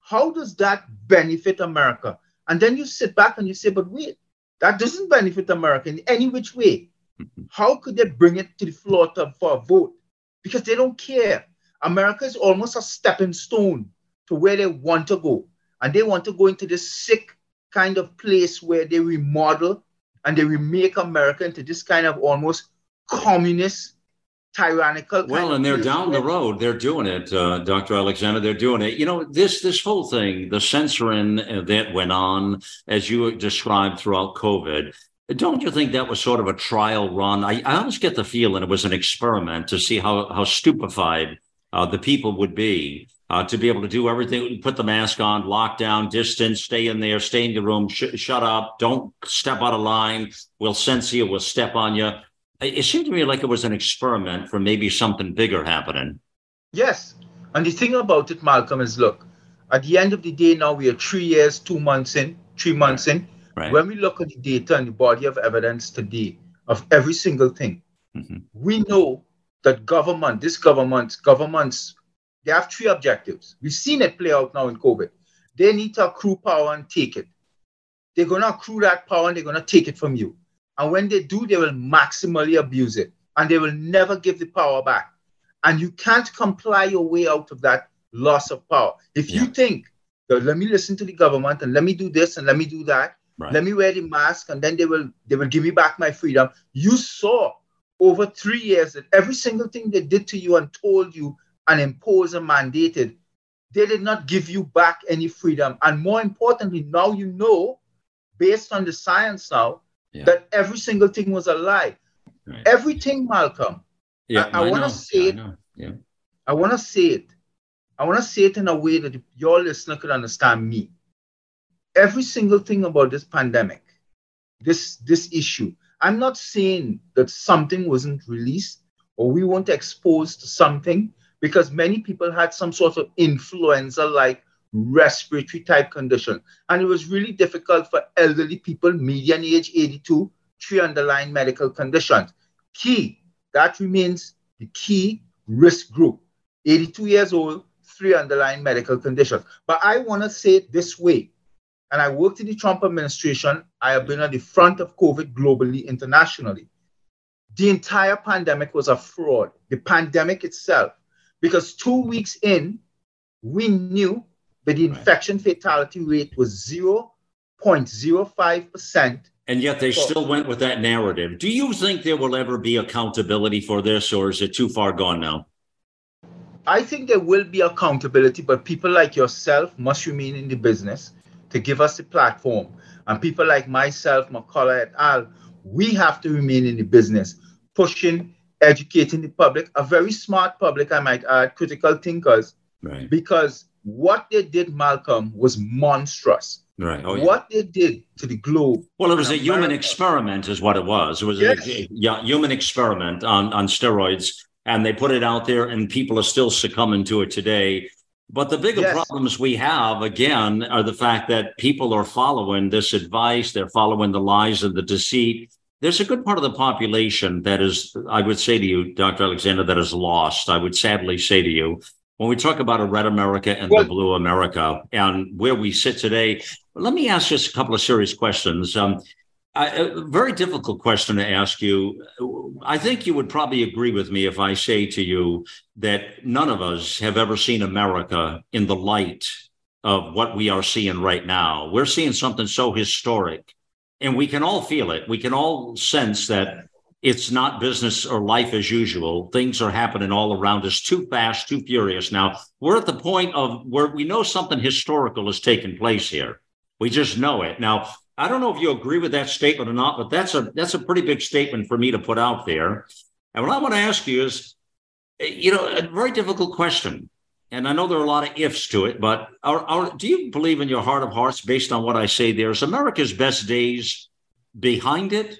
How does that benefit America? And then you sit back and you say, but wait, that doesn't benefit America in any which way. Mm-hmm. How could they bring it to the floor to, for a vote? Because they don't care. America is almost a stepping stone to where they want to go. And they want to go into this sick kind of place where they remodel and they remake America into this kind of almost communist, tyrannical. Well, and they're down the road. They're doing it, uh, Dr. Alexander. They're doing it. You know, this this whole thing, the censoring that went on, as you described throughout COVID. Don't you think that was sort of a trial run? I, I always get the feeling it was an experiment to see how how stupefied uh, the people would be uh, to be able to do everything, put the mask on, lockdown, distance, stay in there, stay in your room, sh- shut up, don't step out of line. We'll censor you, we'll step on you. It, seemed to me like it was an experiment for maybe something bigger happening. Yes. And the thing about it, Malcolm, is look, at the end of the day, now we are three years, two months in, three months in. Right. When we look at the data and the body of evidence today of every single thing, mm-hmm. we know that government, this government, governments, they have three objectives. We've seen it play out now in COVID. They need to accrue power and take it. They're going to accrue that power and they're going to take it from you. And when they do, they will maximally abuse it and they will never give the power back. And you can't comply your way out of that loss of power. If yeah. you think, let me listen to the government and let me do this and let me do that, right. let me wear the mask and then they will they will give me back my freedom. You saw over three years that every single thing they did to you and told you and imposed and mandated, they did not give you back any freedom. And more importantly, now you know, based on the science now, yeah. that every single thing was a lie. Right. Everything, Malcolm. Yeah, I, I, I want to say it. Yeah. I want to say it. I want to say it in a way that your listener could understand me. Every single thing about this pandemic, this this issue, I'm not saying that something wasn't released or we weren't exposed to something because many people had some sort of influenza like respiratory type condition. And it was really difficult for elderly people, median age 82, three underlying medical conditions. Key, that remains the key risk group 82 years old, three underlying medical conditions. But I want to say it this way and I worked in the Trump administration. I have been at the front of COVID globally, internationally. The entire pandemic was a fraud, the pandemic itself, because two weeks in, we knew that the infection fatality rate was 0.05%. And yet they still went with that narrative. Do you think there will ever be accountability for this, or is it too far gone now? I think there will be accountability, but people like yourself must remain in the business to give us the platform. And people like myself, McCullough et al., we have to remain in the business, pushing, educating the public, a very smart public, I might add, critical thinkers, Right. because what they did, Malcolm, was monstrous. Right. Oh, yeah. What they did to the globe. Well, it was a and human experiment, is what it was. It was Yes. a yeah, human experiment on, on steroids, and they put it out there, and people are still succumbing to it today. But the bigger Yes. problems we have, again, are the fact that people are following this advice, they're following the lies and the deceit. There's a good part of the population that is, I would say to you, Dr. Alexander, that is lost. I would sadly say to you, when we talk about a red America and Well- the blue America and where we sit today, let me ask just a couple of serious questions. Um, I, a very difficult question to ask you. I think you would probably agree with me if I say to you that none of us have ever seen America in the light of what we are seeing right now. We're seeing something so historic, and we can all feel it. We can all sense that it's not business or life as usual. Things are happening all around us too fast, too furious. Now, we're at the point of where we know something historical has taken place here. We just know it. Now, I don't know if you agree with that statement or not, but that's a that's a pretty big statement for me to put out there. And what I want to ask you is, you know, a very difficult question. And I know there are a lot of ifs to it, but are, are, do you believe in your heart of hearts, based on what I say there, is America's best days behind it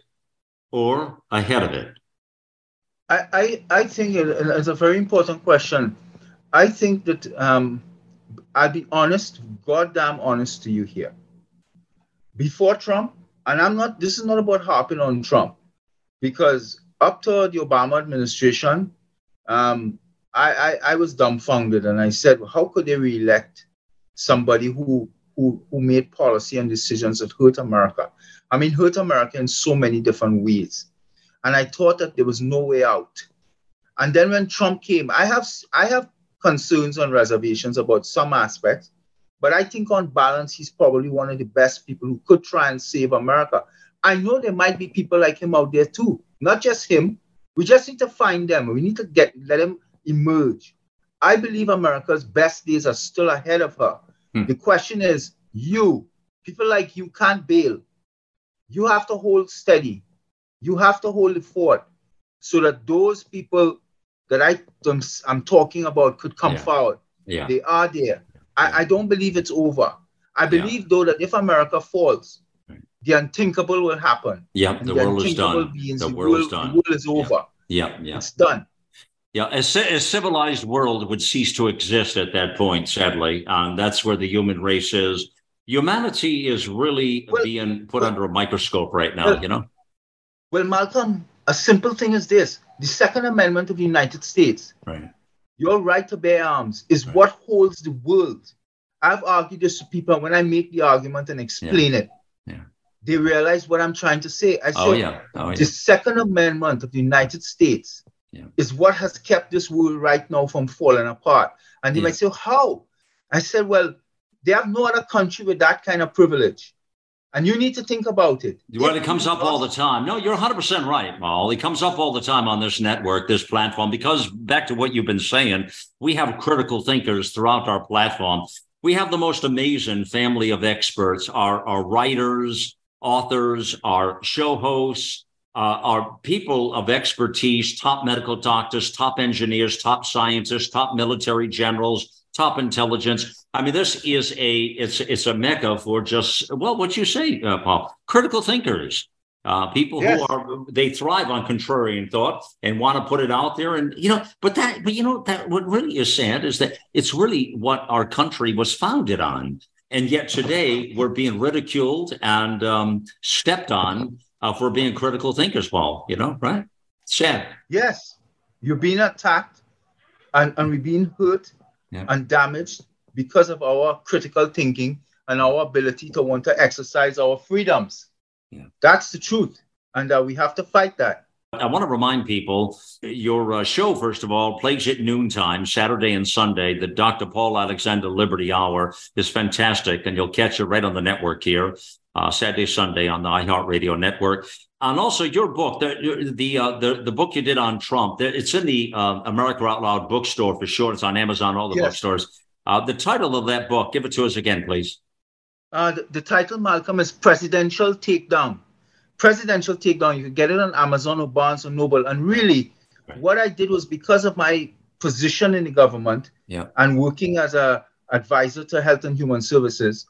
or ahead of it? I, I, I think it- it's a very important question. I think that um, I'll be honest, goddamn honest to you here. Before Trump, and I'm not, this is not about harping on Trump, because up to the Obama administration, um, I, I, I was dumbfounded and I said, how could they reelect somebody who, who, who made policy and decisions that hurt America? I mean, hurt America in so many different ways and I thought that there was no way out. And then when Trump came, I have I have concerns and reservations about some aspects, but I think on balance, he's probably one of the best people who could try and save America. I know there might be people like him out there too, not just him. We just need to find them. We need to get let him emerge. I believe America's best days are still ahead of her. Hmm. The question is, you, people like you can't bail. You have to hold steady you have to hold it fort so that those people that I, I'm talking about could come Yeah. forward. Yeah. They are there. I, I don't believe it's over. I believe, though, that if America falls, Right. the unthinkable will happen. Yeah, And the world is done. The the world is done. the world is over. Yeah, yeah. It's done. Yeah, a, a civilized world would cease to exist at that point, sadly. Um, that's where the human race is. Humanity is really Well- being put well- under a microscope right now, well- you know? Well, Malcolm, a simple thing is this the Second Amendment of the United States Right. Your right to bear arms is Right. what holds the world. I've argued this to people when I make the argument and explain it. Yeah. They realize what I'm trying to say. I Oh, yeah. Oh, the yeah. Second Amendment of the United States Yeah. is what has kept this world right now from falling apart. And they Yeah. might say, How? I said, Well, they have no other country with that kind of privilege. And you need to think about it. Well, it comes up all the time. No, you're 100% right, Paul. It comes up all the time on this network, this platform, because back to what you've been saying, we have critical thinkers throughout our platform. We have the most amazing family of experts, our, our writers, authors, our show hosts, uh, our people of expertise, top medical doctors, top engineers, top scientists, top military generals, top intelligence. I mean, this is a it's it's a mecca for just well, what you say, uh, Paul, critical thinkers, uh, people Yes. who are they thrive on contrarian thought and want to put it out there, and you know, but that but you know that what really is sad is that it's really what our country was founded on, and yet today we're being ridiculed and um, stepped on uh, for being critical thinkers, Paul. You know, right? Sad. Yes, you're being attacked and, and we're being hurt Yeah. and damaged because of our critical thinking and our ability to want to exercise our freedoms. Yeah. That's the truth. And uh, we have to fight that. I want to remind people your uh, show, first of all, plays at noontime, Saturday and Sunday. The Dr. Paul Alexander Liberty Hour is fantastic, and you'll catch it right on the network here, uh, Saturday, Sunday on the iHeartRadio network. And also your book, the the uh, the, the book you did on Trump, it's in the uh, America Out Loud bookstore for sure. It's on Amazon, all the yes. bookstores. Uh, the title of that book, give it to us again, please. Uh, the, the title, Malcolm, is Presidential Takedown presidential takedown. You can get it on Amazon or Barnes or Noble. And really, right. what I did was because of my position in the government yeah. and working as a advisor to Health and Human Services.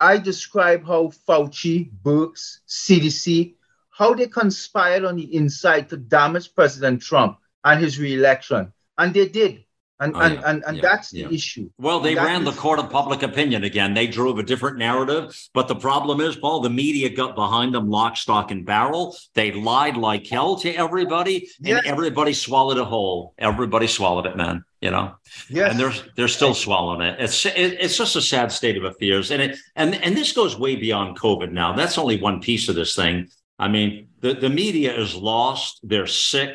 I describe how Fauci, Birx, CDC, how they conspired on the inside to damage President Trump and his reelection. And they did. And, oh, and, yeah. and, and yeah. that's the yeah. issue. Well, they ran the court of public opinion again. They drove a different narrative. But the problem is, Paul, the media got behind them lock, stock, and barrel. They lied like hell to everybody, and everybody swallowed it whole. Everybody swallowed it, man. You know, yes. and they're they're still swallowing it. It's it, it's just a sad state of affairs, and it and and this goes way beyond COVID. Now, that's only one piece of this thing. I mean, the the media is lost. They're sick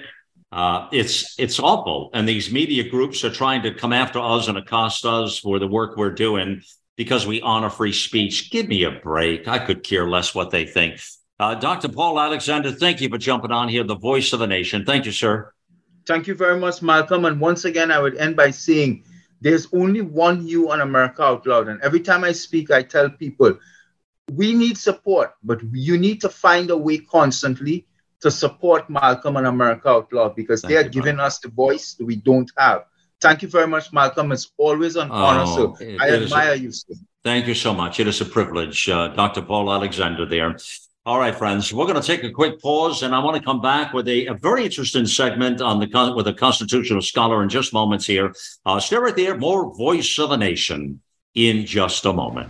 uh, it's it's awful, and these media groups are trying to come after us and accost us for the work we're doing because we honor free speech. Give me a break. I could care less what they think. Uh, Dr. Paul Alexander, thank you for jumping on here, the voice of the nation. Thank you, sir. Thank you very much, Malcolm. And once again, I would end by saying there's only one you on America Out Loud. And every time I speak, I tell people we need support, but you need to find a way constantly to support Malcolm and America Out Loud because Thank they are giving us the voice that we don't have. Thank you very much, Malcolm. It's always an oh, honor, So I admire a, you. Sir. Thank you so much. It is a privilege, uh, Dr. Paul Alexander there. All right, friends, we're going to take a quick pause, and I want to come back with a, a very interesting segment on the with a constitutional scholar in just moments here. Uh, stay right there. More Voice of a Nation in just a moment.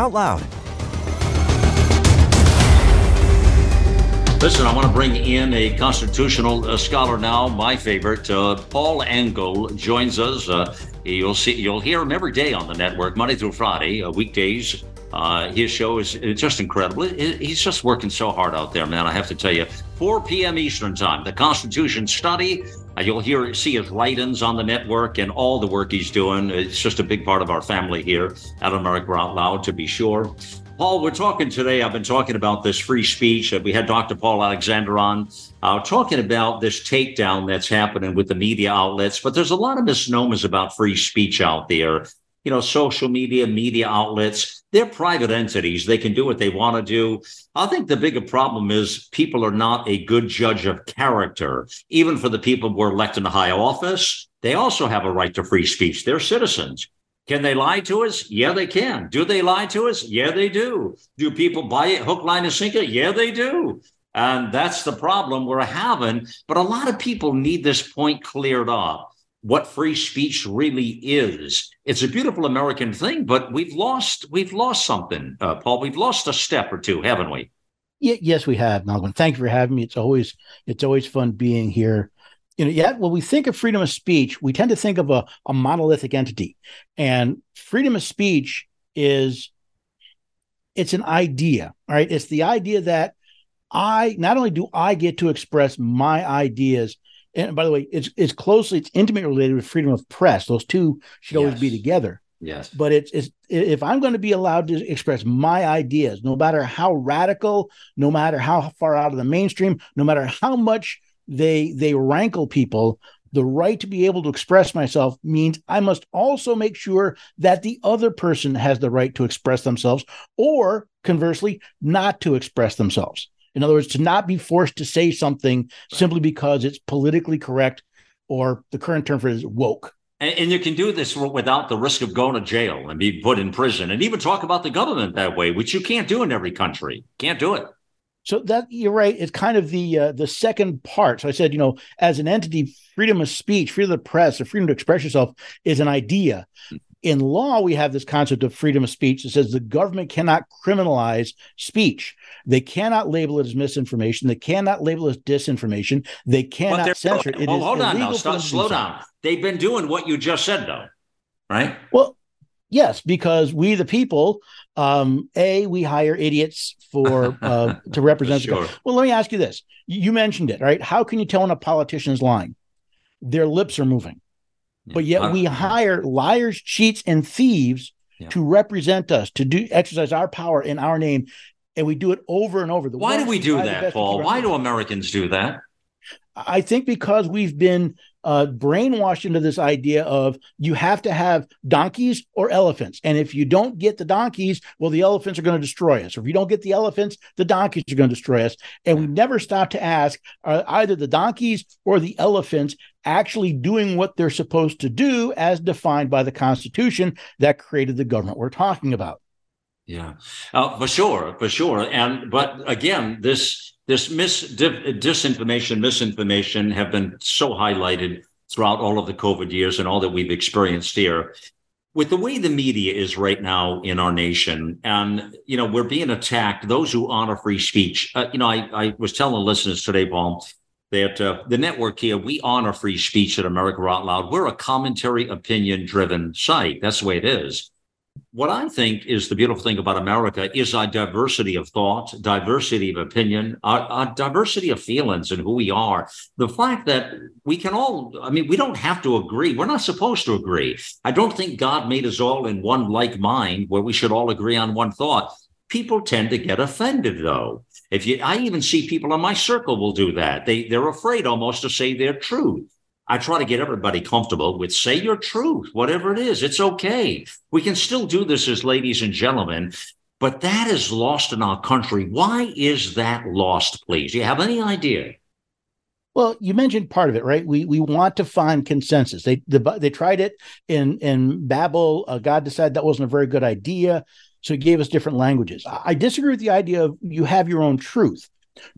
out loud. Listen, I want to bring in a constitutional uh, scholar now, my favorite. Uh, Paul Engel joins us. Uh, you'll see, you'll hear him every day on the network, Monday through Friday, uh, weekdays. Uh, his show is just incredible. He's just working so hard out there, man. I have to tell you, 4 p.m. Eastern Time, the Constitution Study. Uh, you'll hear see his write-ins on the network and all the work he's doing. It's just a big part of our family here at America Out Loud, to be sure. Paul, we're talking today. I've been talking about this free speech. We had Dr. Paul Alexander on, uh, talking about this takedown that's happening with the media outlets. But there's a lot of misnomers about free speech out there. You know, social media, media outlets, they're private entities. They can do what they want to do. I think the bigger problem is people are not a good judge of character, even for the people who are elected to high office. They also have a right to free speech. They're citizens. Can they lie to us? Yeah, they can. Do they lie to us? Yeah, they do. Do people buy it hook, line, and sinker? Yeah, they do. And that's the problem we're having. But a lot of people need this point cleared up what free speech really is. It's a beautiful American thing, but we've lost we've lost something, uh, Paul. We've lost a step or two, haven't we? Yeah, yes, we have, Malcolm. Thank you for having me. It's always it's always fun being here you know, yet when we think of freedom of speech, we tend to think of a, a monolithic entity. And freedom of speech is it's an idea, right? It's the idea that I not only do I get to express my ideas, and by the way, it's it's closely, it's intimately related with freedom of press. Those two should yes. always be together. Yes. But it's, it's if I'm going to be allowed to express my ideas, no matter how radical, no matter how far out of the mainstream, no matter how much they they rankle people, the right to be able to express myself means I must also make sure that the other person has the right to express themselves, or conversely, not to express themselves. In other words, to not be forced to say something simply because it's politically correct, or the current term for it is woke. And, and, you can do this without the risk of going to jail and be put in prison, and even talk about the government that way, which you can't do in every country. Can't do it. So that you're right. It's kind of the uh, the second part. So I said, you know, as an entity, freedom of speech, freedom of the press, or freedom to express yourself is an idea. In law, we have this concept of freedom of speech that says the government cannot criminalize speech. They cannot label it as misinformation. They cannot label it as disinformation. They cannot censor it. Well, hold on now. Stop, slow down. They've been doing what you just said, though, right? Well, yes, because we, the people, um, a we hire idiots for *laughs* uh, to represent. sure. Well, let me ask you this: you mentioned it, right? How can you tell when a politician is lying? Their lips are moving, yeah. but yet we hire liars, cheats, and thieves yeah. to represent us, to do exercise our power in our name, and we do it over and over. The Why do we do that, Paul? Why do Americans do that? I think because we've been uh, brainwashed into this idea of you have to have donkeys or elephants. And if you don't get the donkeys, well, the elephants are going to destroy us. Or if you don't get the elephants, the donkeys are going to destroy us. And we never stop to ask are either the donkeys or the elephants actually doing what they're supposed to do as defined by the Constitution that created the government we're talking about? Yeah, uh, for sure, for sure. And but again, this this mis disinformation, misinformation have been so highlighted throughout all of the COVID years and all that we've experienced here. With the way the media is right now in our nation, and you know we're being attacked. Those who honor free speech, uh, you know, I, I was telling the listeners today, Paul, that uh, the network here we honor free speech at America Out Loud. We're a commentary, opinion-driven site. That's the way it is what I think is the beautiful thing about America is our diversity of thought, diversity of opinion, our, our, diversity of feelings and who we are. The fact that we can all, I mean, we don't have to agree. We're not supposed to agree. I don't think God made us all in one like mind where we should all agree on one thought. People tend to get offended though. If you, I even see people in my circle will do that. They, they're afraid almost to say their truth. I try to get everybody comfortable with say your truth, whatever it is. It's okay. We can still do this as ladies and gentlemen, but that is lost in our country. Why is that lost, please? Do you have any idea? Well, you mentioned part of it, right? We we want to find consensus. They the, they tried it in in Babel. Uh, God decided that wasn't a very good idea, so He gave us different languages. I disagree with the idea of you have your own truth.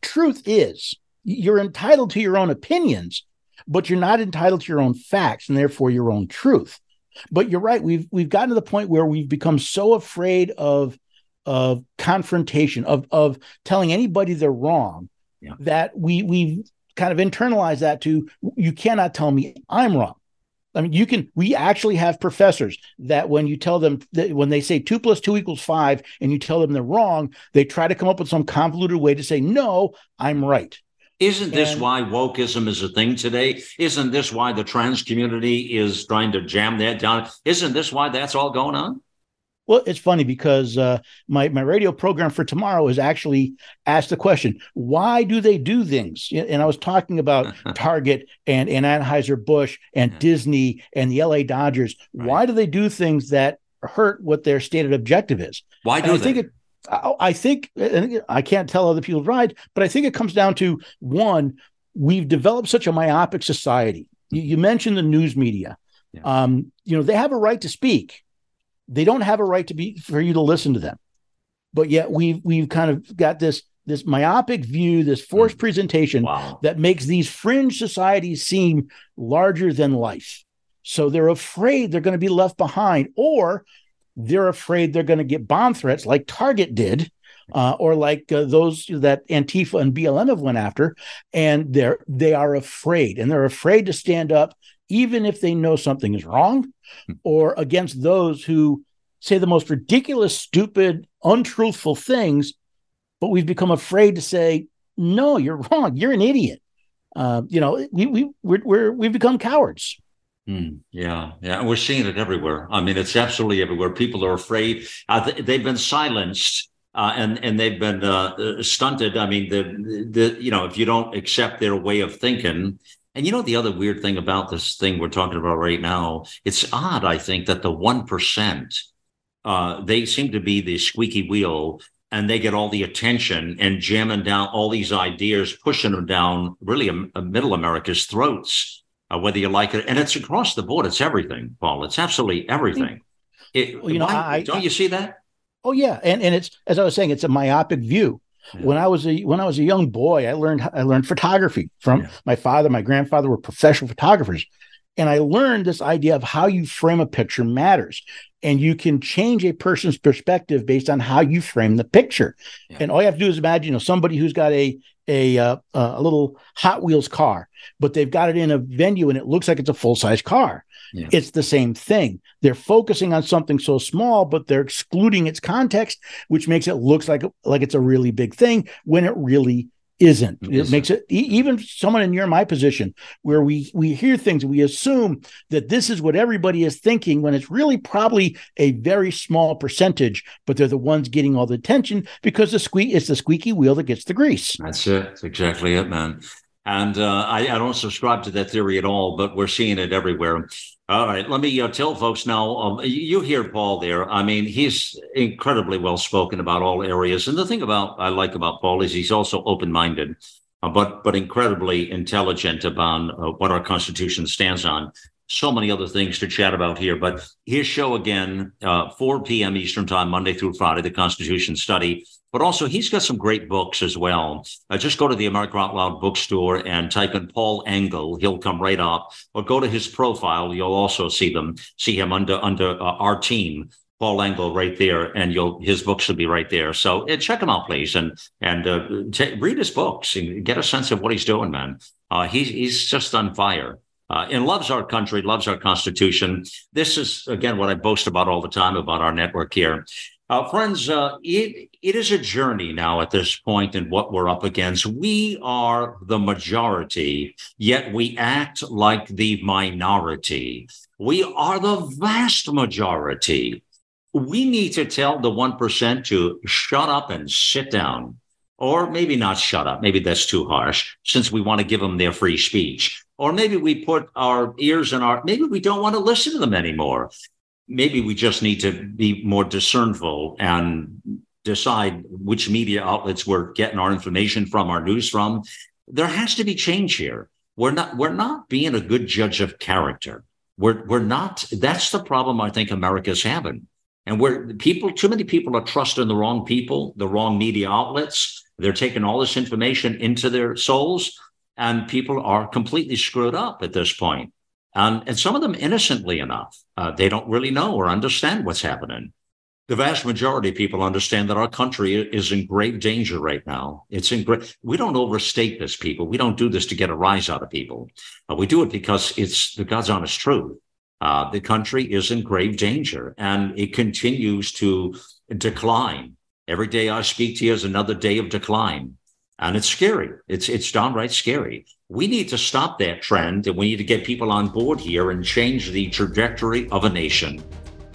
Truth is you're entitled to your own opinions, but you're not entitled to your own facts and therefore your own truth. But you're right. We've we've gotten to the point where we've become so afraid of of confrontation, of of telling anybody they're wrong, yeah. that we we've kind of internalized that to you cannot tell me I'm wrong. I mean, you can. We actually have professors that when you tell them that when they say two plus two equals five, and you tell them they're wrong, they try to come up with some convoluted way to say no, I'm right. Isn't this and, why wokeism is a thing today? Isn't this why the trans community is trying to jam that down? Isn't this why that's all going on? Well, it's funny because uh, my my radio program for tomorrow is actually asked the question: Why do they do things? And I was talking about *laughs* Target and and Anheuser Busch and yeah. Disney and the L.A. Dodgers. Right. Why do they do things that hurt what their stated objective is? Why do and they? Think it, I think, and I can't tell other people's ride, but I think it comes down to one, we've developed such a myopic society. You, you mentioned the news media. Yeah. Um, you know, they have a right to speak. They don't have a right to be for you to listen to them. But yet we've we've kind of got this this myopic view, this forced mm. presentation wow. that makes these fringe societies seem larger than life. So they're afraid they're going to be left behind, or they're afraid they're going to get bomb threats like Target did, uh, or like uh, those that Antifa and BLM have went after, and they're they are afraid, and they're afraid to stand up, even if they know something is wrong, hmm. or against those who say the most ridiculous, stupid, untruthful things. But we've become afraid to say, "No, you're wrong. You're an idiot." Uh, you know, we we we're, we're we've become cowards. Mm, yeah, yeah, we're seeing it everywhere. I mean, it's absolutely everywhere. People are afraid. Uh, they've been silenced uh, and and they've been uh, uh, stunted. I mean, the the you know, if you don't accept their way of thinking, and you know, the other weird thing about this thing we're talking about right now, it's odd. I think that the one percent, uh, they seem to be the squeaky wheel and they get all the attention and jamming down all these ideas, pushing them down really a, a middle America's throats, uh, whether you like it. And it's across the board. It's everything, Paul. It's absolutely everything. It, well, you know, why, I, don't I, you see that? Oh yeah, and and it's as I was saying, it's a myopic view. Yeah. When I was a when I was a young boy, I learned I learned photography from yeah. my father. My grandfather were professional photographers, and I learned this idea of how you frame a picture matters and you can change a person's perspective based on how you frame the picture. Yeah. And all you have to do is imagine, you know, somebody who's got a a uh, a little Hot Wheels car, but they've got it in a venue and it looks like it's a full size car. Yeah. It's the same thing. They're focusing on something so small, but they're excluding its context, which makes it looks like like it's a really big thing when it really isn't. It, it makes it even someone in your my position where we we hear things we assume that this is what everybody is thinking when it's really probably a very small percentage, but they're the ones getting all the attention because the squeak it's the squeaky wheel that gets the grease. That's it. That's exactly it, man. And uh, I, I, don't subscribe to that theory at all, but we're seeing it everywhere. All right, let me uh, tell folks now. Um, you hear Paul there. I mean, he's incredibly well spoken about all areas. And the thing about I like about Paul is he's also open minded, uh, but but incredibly intelligent about uh, what our Constitution stands on. So many other things to chat about here, but his show again, uh, 4 p.m. Eastern Time, Monday through Friday, the Constitution Study but also he's got some great books as well. Uh, just go to the America Out Loud bookstore and type in Paul Engel. He'll come right up. Or go to his profile. You'll also see them, see him under under uh, our team. Paul Engel right there, and you'll his books will be right there. So uh, check him out, please, and and uh, t- read his books and get a sense of what he's doing, man. Uh, he's he's just on fire. Uh, and loves our country, loves our Constitution. This is, again, what I boast about all the time about our network here. Uh, friends, uh, it, it is a journey now at this point in what we're up against. We are the majority, yet we act like the minority. We are the vast majority. We need to tell the 1% to shut up and sit down. Or maybe not shut up. Maybe that's too harsh since we want to give them their free speech. Or maybe we put our ears in our, maybe we don't want to listen to them anymore maybe we just need to be more discernful and decide which media outlets we're getting our information from, our news from. There has to be change here. We're not we're not being a good judge of character. We're we're not. That's the problem I think America's having. And where people, too many people are trusting the wrong people, the wrong media outlets. They're taking all this information into their souls, and people are completely screwed up at this point. And, and some of them innocently enough. Uh, they don't really know or understand what's happening. The vast majority of people understand that our country is in grave danger right now. It's in great. We don't overstate this, people. We don't do this to get a rise out of people. Uh, we do it because it's the God's honest truth. Uh, the country is in grave danger, and it continues to decline. Every day I speak to you is another day of decline. And it's scary. It's it's downright scary. We need to stop that trend and we need to get people on board here and change the trajectory of a nation.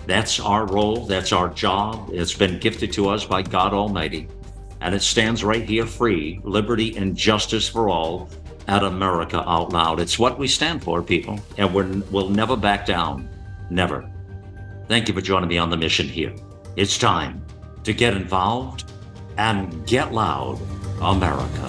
That's our role, that's our job. It's been gifted to us by God Almighty. And it stands right here free, liberty and justice for all at America Out Loud. It's what we stand for, people, and we will never back down. Never. Thank you for joining me on the mission here. It's time to get involved and get loud. America.